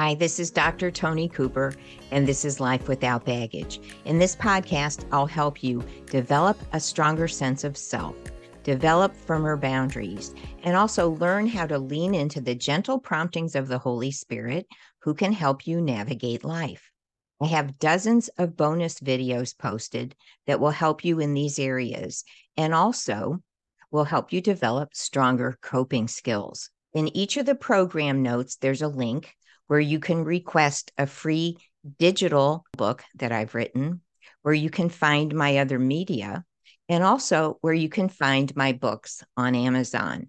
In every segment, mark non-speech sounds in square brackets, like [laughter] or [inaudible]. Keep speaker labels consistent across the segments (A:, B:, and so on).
A: Hi, this is Dr. Toni Cooper, and this is Life Without Baggage. In this podcast, I'll help you develop a stronger sense of self, develop firmer boundaries, and also learn how to lean into the gentle promptings of the Holy Spirit who can help you navigate life. I have dozens of bonus videos posted that will help you in these areas and also will help you develop stronger coping skills. In each of the program notes, there's a link where you can request a free digital book that I've written, where you can find my other media, and also where you can find my books on Amazon.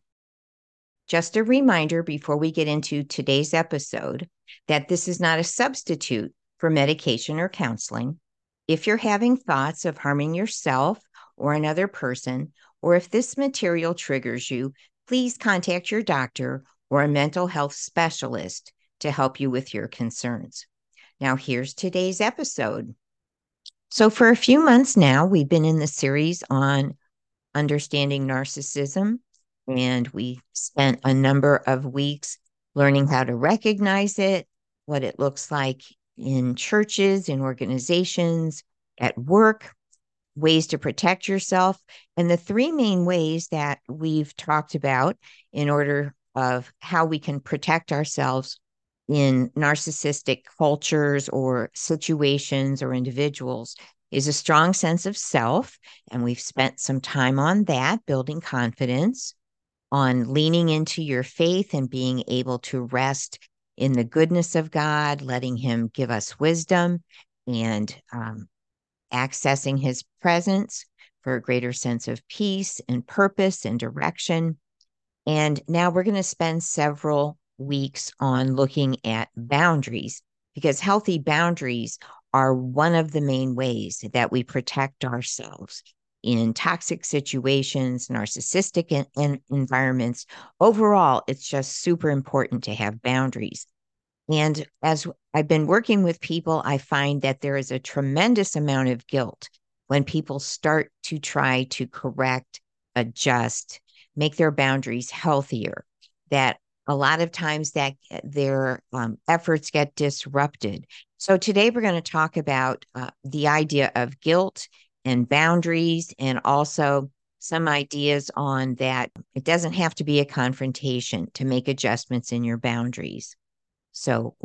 A: Just a reminder before we get into today's episode that this is not a substitute for medication or counseling. If you're having thoughts of harming yourself or another person, or if this material triggers you, please contact your doctor or a mental health specialist to help you with your concerns. Now, here's today's episode. So, for a few months now, we've been in the series on understanding narcissism, and we spent a number of weeks learning how to recognize it, what it looks like in churches, in organizations, at work, ways to protect yourself, and the three main ways that we've talked about in order of how we can protect ourselves in narcissistic cultures or situations or individuals is a strong sense of self. And we've spent some time on that, building confidence, on leaning into your faith and being able to rest in the goodness of God, letting Him give us wisdom and um, accessing His presence for a greater sense of peace and purpose and direction. And now we're going to spend several weeks on looking at boundaries because healthy boundaries are one of the main ways that we protect ourselves in toxic situations, narcissistic in, in environments. Overall, it's just super important to have boundaries. And as I've been working with people, I find that there is a tremendous amount of guilt when people start to try to correct, adjust, make their boundaries healthier. That a lot of times that uh, their um, efforts get disrupted. So today we're going to talk about uh, the idea of guilt and boundaries and also some ideas on that it doesn't have to be a confrontation to make adjustments in your boundaries. So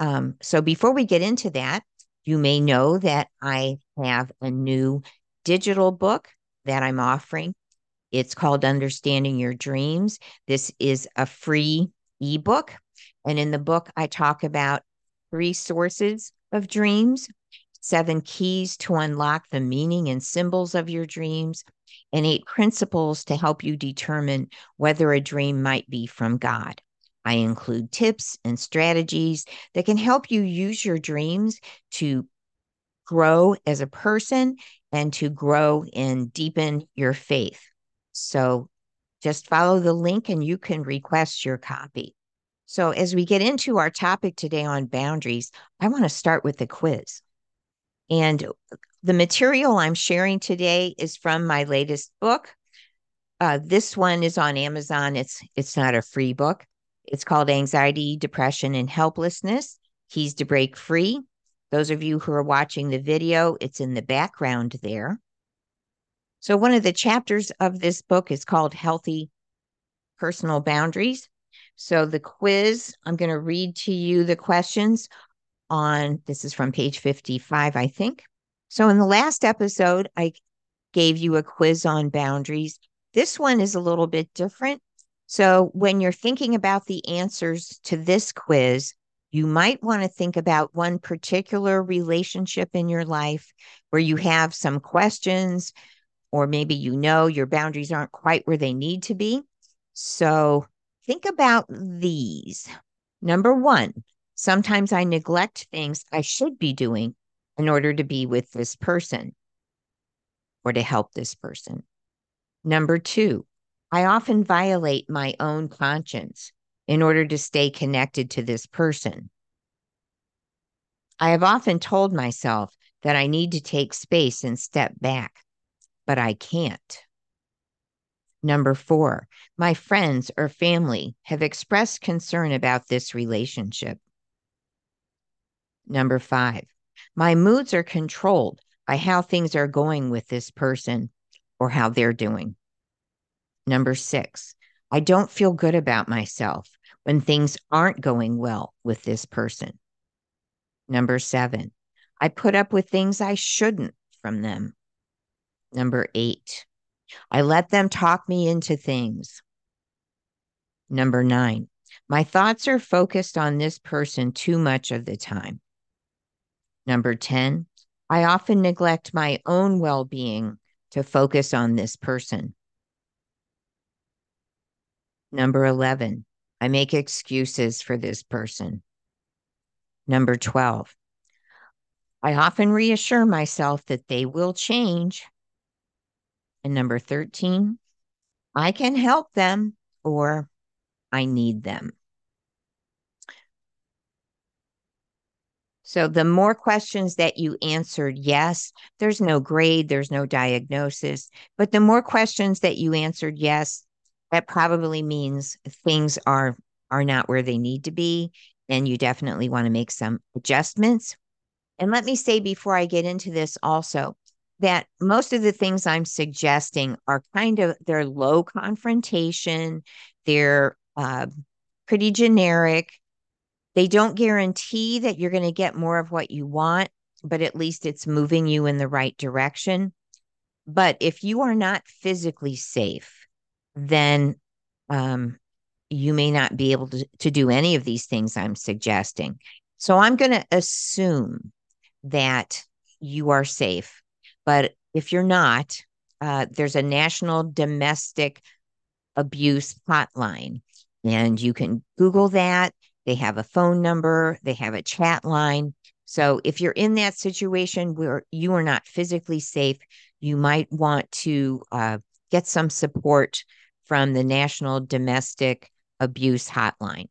A: um, so before we get into that, you may know that I have a new digital book that I'm offering it's called Understanding Your Dreams. This is a free ebook. And in the book, I talk about three sources of dreams, seven keys to unlock the meaning and symbols of your dreams, and eight principles to help you determine whether a dream might be from God. I include tips and strategies that can help you use your dreams to grow as a person and to grow and deepen your faith. So just follow the link and you can request your copy. So, as we get into our topic today on boundaries, I want to start with the quiz. And the material I'm sharing today is from my latest book. Uh, this one is on Amazon. It's it's not a free book. It's called Anxiety, Depression, and Helplessness: Keys to Break Free. Those of you who are watching the video, it's in the background there. So, one of the chapters of this book is called Healthy Personal Boundaries. So, the quiz, I'm going to read to you the questions on this is from page 55, I think. So, in the last episode, I gave you a quiz on boundaries. This one is a little bit different. So, when you're thinking about the answers to this quiz, you might want to think about one particular relationship in your life where you have some questions, or maybe you know your boundaries aren't quite where they need to be. So think about these. Number one, sometimes I neglect things I should be doing in order to be with this person or to help this person. Number two, I often violate my own conscience in order to stay connected to this person. I have often told myself that I need to take space and step back but I can't. Number four, my friends or family have expressed concern about this relationship. Number five, my moods are controlled by how things are going with this person or how they're doing. Number six, I don't feel good about myself when things aren't going well with this person. Number seven, I put up with things I shouldn't from them. Number eight, I let them talk me into things. Number nine, my thoughts are focused on this person too much of the time. Number 10, I often neglect my own well being to focus on this person. Number 11, I make excuses for this person. Number 12, I often reassure myself that they will change. And number 13, I can help them or I need them. So the more questions that you answered yes, there's no grade, there's no diagnosis, but the more questions that you answered yes, that probably means things are are not where they need to be and you definitely want to make some adjustments. And let me say before I get into this also that most of the things I'm suggesting are kind of they're low confrontation, they're uh, pretty generic they don't guarantee that you're going to get more of what you want, but at least it's moving you in the right direction. But if you are not physically safe, then um, you may not be able to, to do any of these things I'm suggesting. So I'm going to assume that you are safe. But if you're not, uh, there's a national domestic abuse hotline, and you can Google that. They have a phone number, they have a chat line. So if you're in that situation where you are not physically safe, you might want to uh, get some support from the National Domestic Abuse Hotline.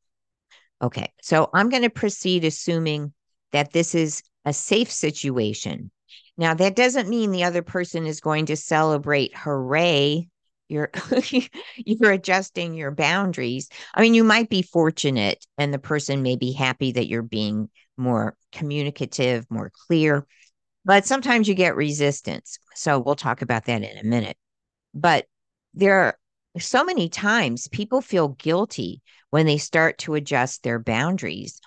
A: Okay, so I'm going to proceed assuming that this is a safe situation. Now, that doesn't mean the other person is going to celebrate, hooray, you're [laughs] you're adjusting your boundaries. I mean you might be fortunate and the person may be happy that you're being more communicative more clear but sometimes you get resistance. So we'll talk about that in a minute. But there are so many times people feel guilty when they start to adjust their boundaries.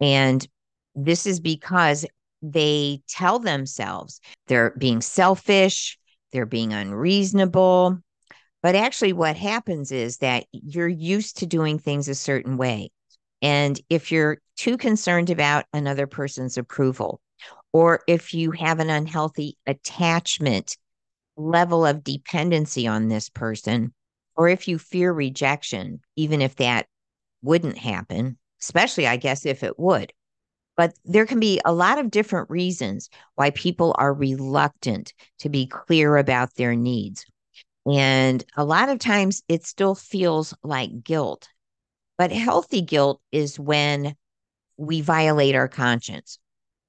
A: And this is because they tell themselves they're being selfish they're being unreasonable but actually, what happens is that you're used to doing things a certain way. And if you're too concerned about another person's approval, or if you have an unhealthy attachment level of dependency on this person, or if you fear rejection, even if that wouldn't happen, especially, I guess, if it would. But there can be a lot of different reasons why people are reluctant to be clear about their needs. And a lot of times it still feels like guilt. But healthy guilt is when we violate our conscience,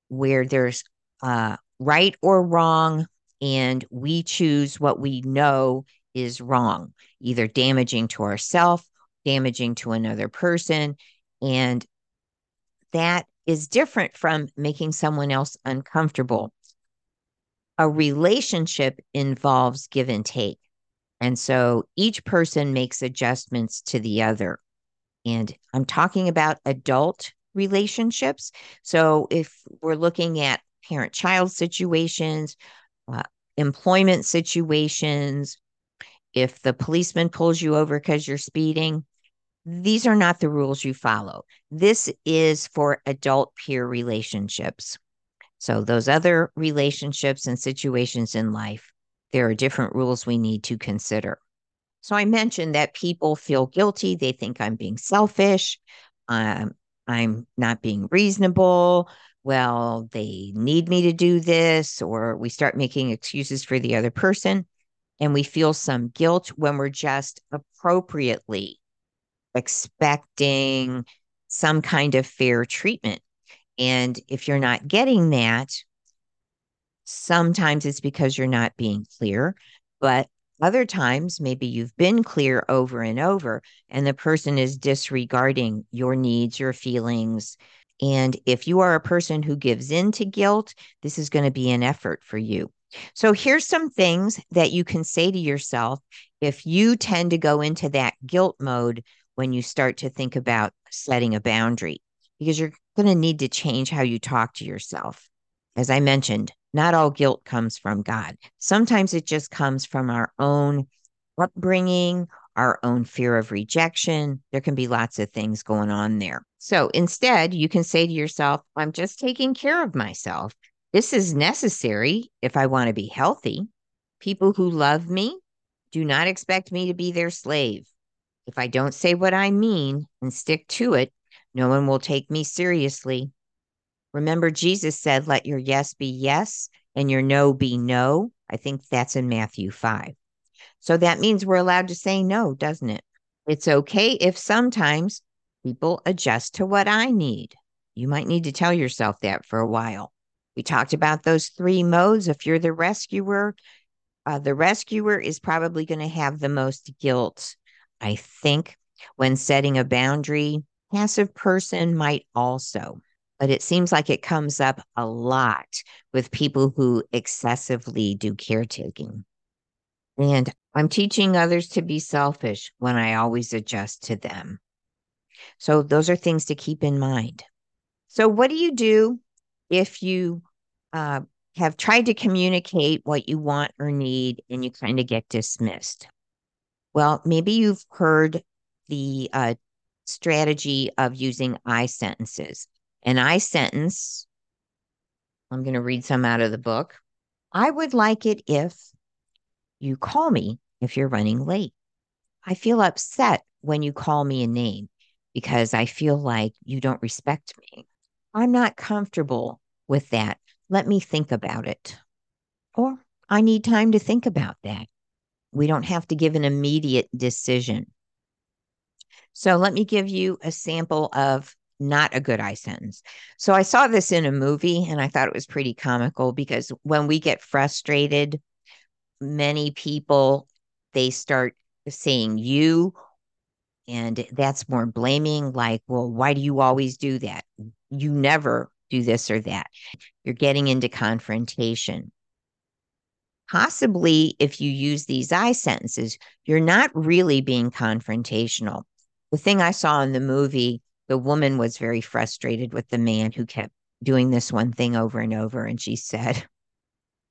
A: where there's uh, right or wrong, and we choose what we know is wrong, either damaging to ourselves, damaging to another person. And that is different from making someone else uncomfortable. A relationship involves give and take. And so each person makes adjustments to the other. And I'm talking about adult relationships. So if we're looking at parent child situations, uh, employment situations, if the policeman pulls you over because you're speeding, these are not the rules you follow. This is for adult peer relationships. So, those other relationships and situations in life, there are different rules we need to consider. So I mentioned that people feel guilty. They think I'm being selfish. Um, I'm not being reasonable. Well, they need me to do this, or we start making excuses for the other person. And we feel some guilt when we're just appropriately expecting some kind of fair treatment. And if you're not getting that, Sometimes it's because you're not being clear, but other times maybe you've been clear over and over and the person is disregarding your needs, your feelings, And if you are a person who gives in to guilt, this is going to be an effort for you. So here's some things that you can say to yourself if you tend to go into that guilt mode when you start to think about setting a boundary, because you're going to need to change how you talk to yourself. As I mentioned, not all guilt comes from God. Sometimes it just comes from our own upbringing, our own fear of rejection. There can be lots of things going on there. So instead, you can say to yourself, I'm just taking care of myself. This is necessary if I want to be healthy. People who love me do not expect me to be their slave. If I don't say what I mean and stick to it, no one will take me seriously. Remember, Jesus said, Let your yes be yes and your no be no. I think that's in Matthew 5. So that means we're allowed to say no, doesn't it? It's okay if sometimes people adjust to what I need. You might need to tell yourself that for a while. We talked about those three modes. If you're the rescuer, uh, the rescuer is probably going to have the most guilt, I think, when setting a boundary. Passive person might also, but it seems like it comes up a lot with people who excessively do caretaking. And I'm teaching others to be selfish when I always adjust to them. So, those are things to keep in mind. So, what do you do if you uh, have tried to communicate what you want or need and you kind of get dismissed? Well, maybe you've heard the uh, strategy of using I sentences. An I sentence, I'm going to read some out of the book. I would like it if you call me if you're running late. I feel upset when you call me a name because I feel like you don't respect me. I'm not comfortable with that. Let me think about it. Or I need time to think about that. We don't have to give an immediate decision. So let me give you a sample of not a good I sentence. So I saw this in a movie and I thought it was pretty comical because when we get frustrated, many people they start saying you and that's more blaming like well why do you always do that you never do this or that you're getting into confrontation possibly if you use these i sentences you're not really being confrontational the thing i saw in the movie the woman was very frustrated with the man who kept doing this one thing over and over and she said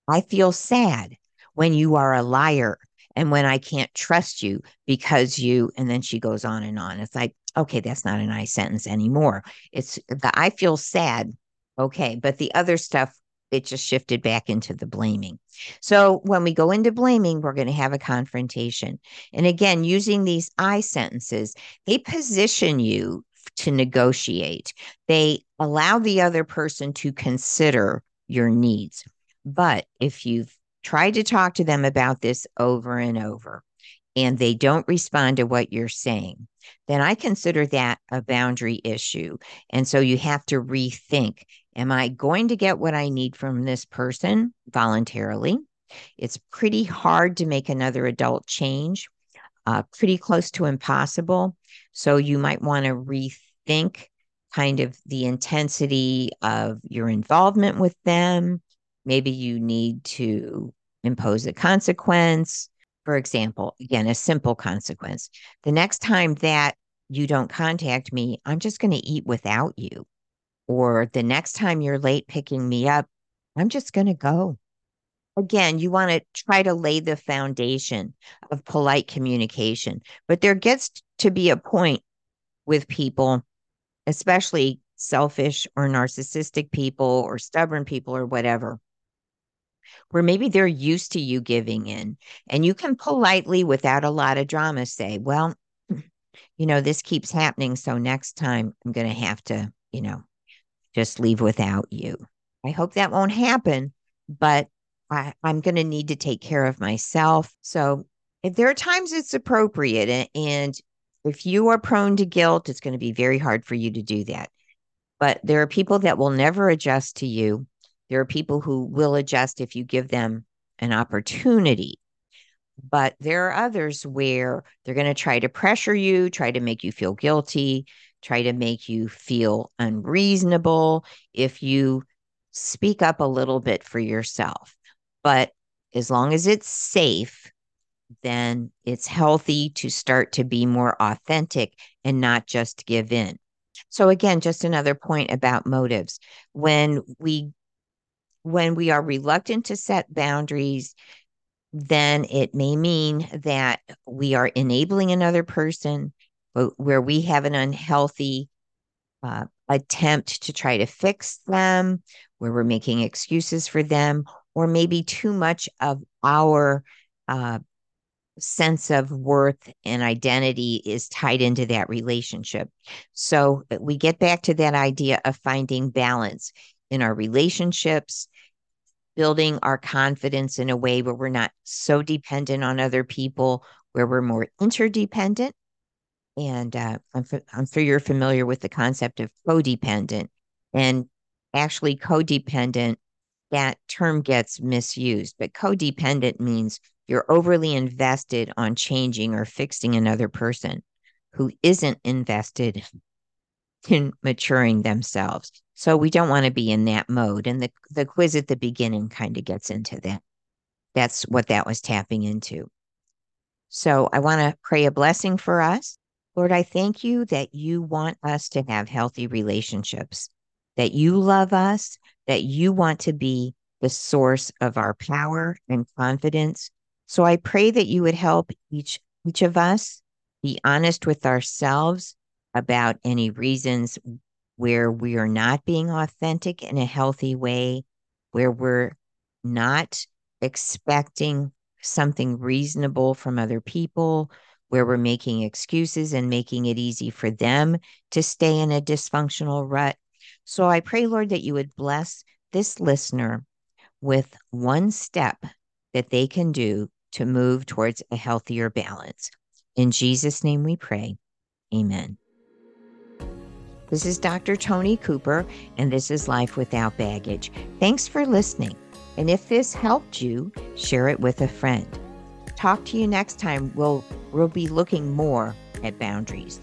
A: i feel sad when you are a liar and when I can't trust you because you, and then she goes on and on. It's like, okay, that's not a nice sentence anymore. It's the I feel sad. Okay. But the other stuff, it just shifted back into the blaming. So when we go into blaming, we're going to have a confrontation. And again, using these I sentences, they position you to negotiate, they allow the other person to consider your needs. But if you've tried to talk to them about this over and over and they don't respond to what you're saying, then I consider that a boundary issue. And so you have to rethink Am I going to get what I need from this person voluntarily? It's pretty hard to make another adult change, uh, pretty close to impossible. So you might want to rethink kind of the intensity of your involvement with them, Maybe you need to impose a consequence. For example, again, a simple consequence. The next time that you don't contact me, I'm just going to eat without you. Or the next time you're late picking me up, I'm just going to go. Again, you want to try to lay the foundation of polite communication, but there gets to be a point with people, especially selfish or narcissistic people or stubborn people or whatever, where maybe they're used to you giving in and you can politely without a lot of drama say well [clears throat] you know this keeps happening so next time i'm going to have to you know just leave without you. I hope that won't happen but I, i'm going to need to take care of myself. So if there are times it's appropriate and if you are prone to guilt it's going to be very hard for you to do that. But there are people that will never adjust to you there are people who will adjust if you give them an opportunity. But there are others where they're going to try to pressure you, try to make you feel guilty, try to make you feel unreasonable, if you speak up a little bit for yourself. But as long as it's safe, then it's healthy to start to be more authentic and not just give in. So again, just another point about motives. When we when we are reluctant to set boundaries, then it may mean that we are enabling another person where we have an unhealthy uh, attempt to try to fix them, where we're making excuses for them, or maybe too much of our uh, sense of worth and identity is tied into that relationship. So we get back to that idea of finding balance in our relationships, building our confidence in a way where we're not so dependent on other people, where we're more interdependent. And uh, I'm, I'm sure you're familiar with the concept of codependent. And actually, codependent, that term gets misused, but codependent means you're overly invested on changing or fixing another person who isn't invested in maturing themselves. So we don't want to be in that mode. And the, the quiz at the beginning kind of gets into that. That's what that was tapping into. So I want to pray a blessing for us. Lord, I thank you that you want us to have healthy relationships, that you love us, that you want to be the source of our power and confidence. So I pray that you would help each each of us be honest with ourselves about any reasons where we are not being authentic in a healthy way, where we're not expecting something reasonable from other people, where we're making excuses and making it easy for them to stay in a dysfunctional rut. So I pray, Lord, that you would bless this listener with one step that they can do to move towards a healthier balance. In Jesus' name we pray. Amen. This is Dr. Toni Cooper, and this is Life Without Baggage. Thanks for listening. And if this helped you, share it with a friend. Talk to you next time. We'll, we'll be looking more at boundaries.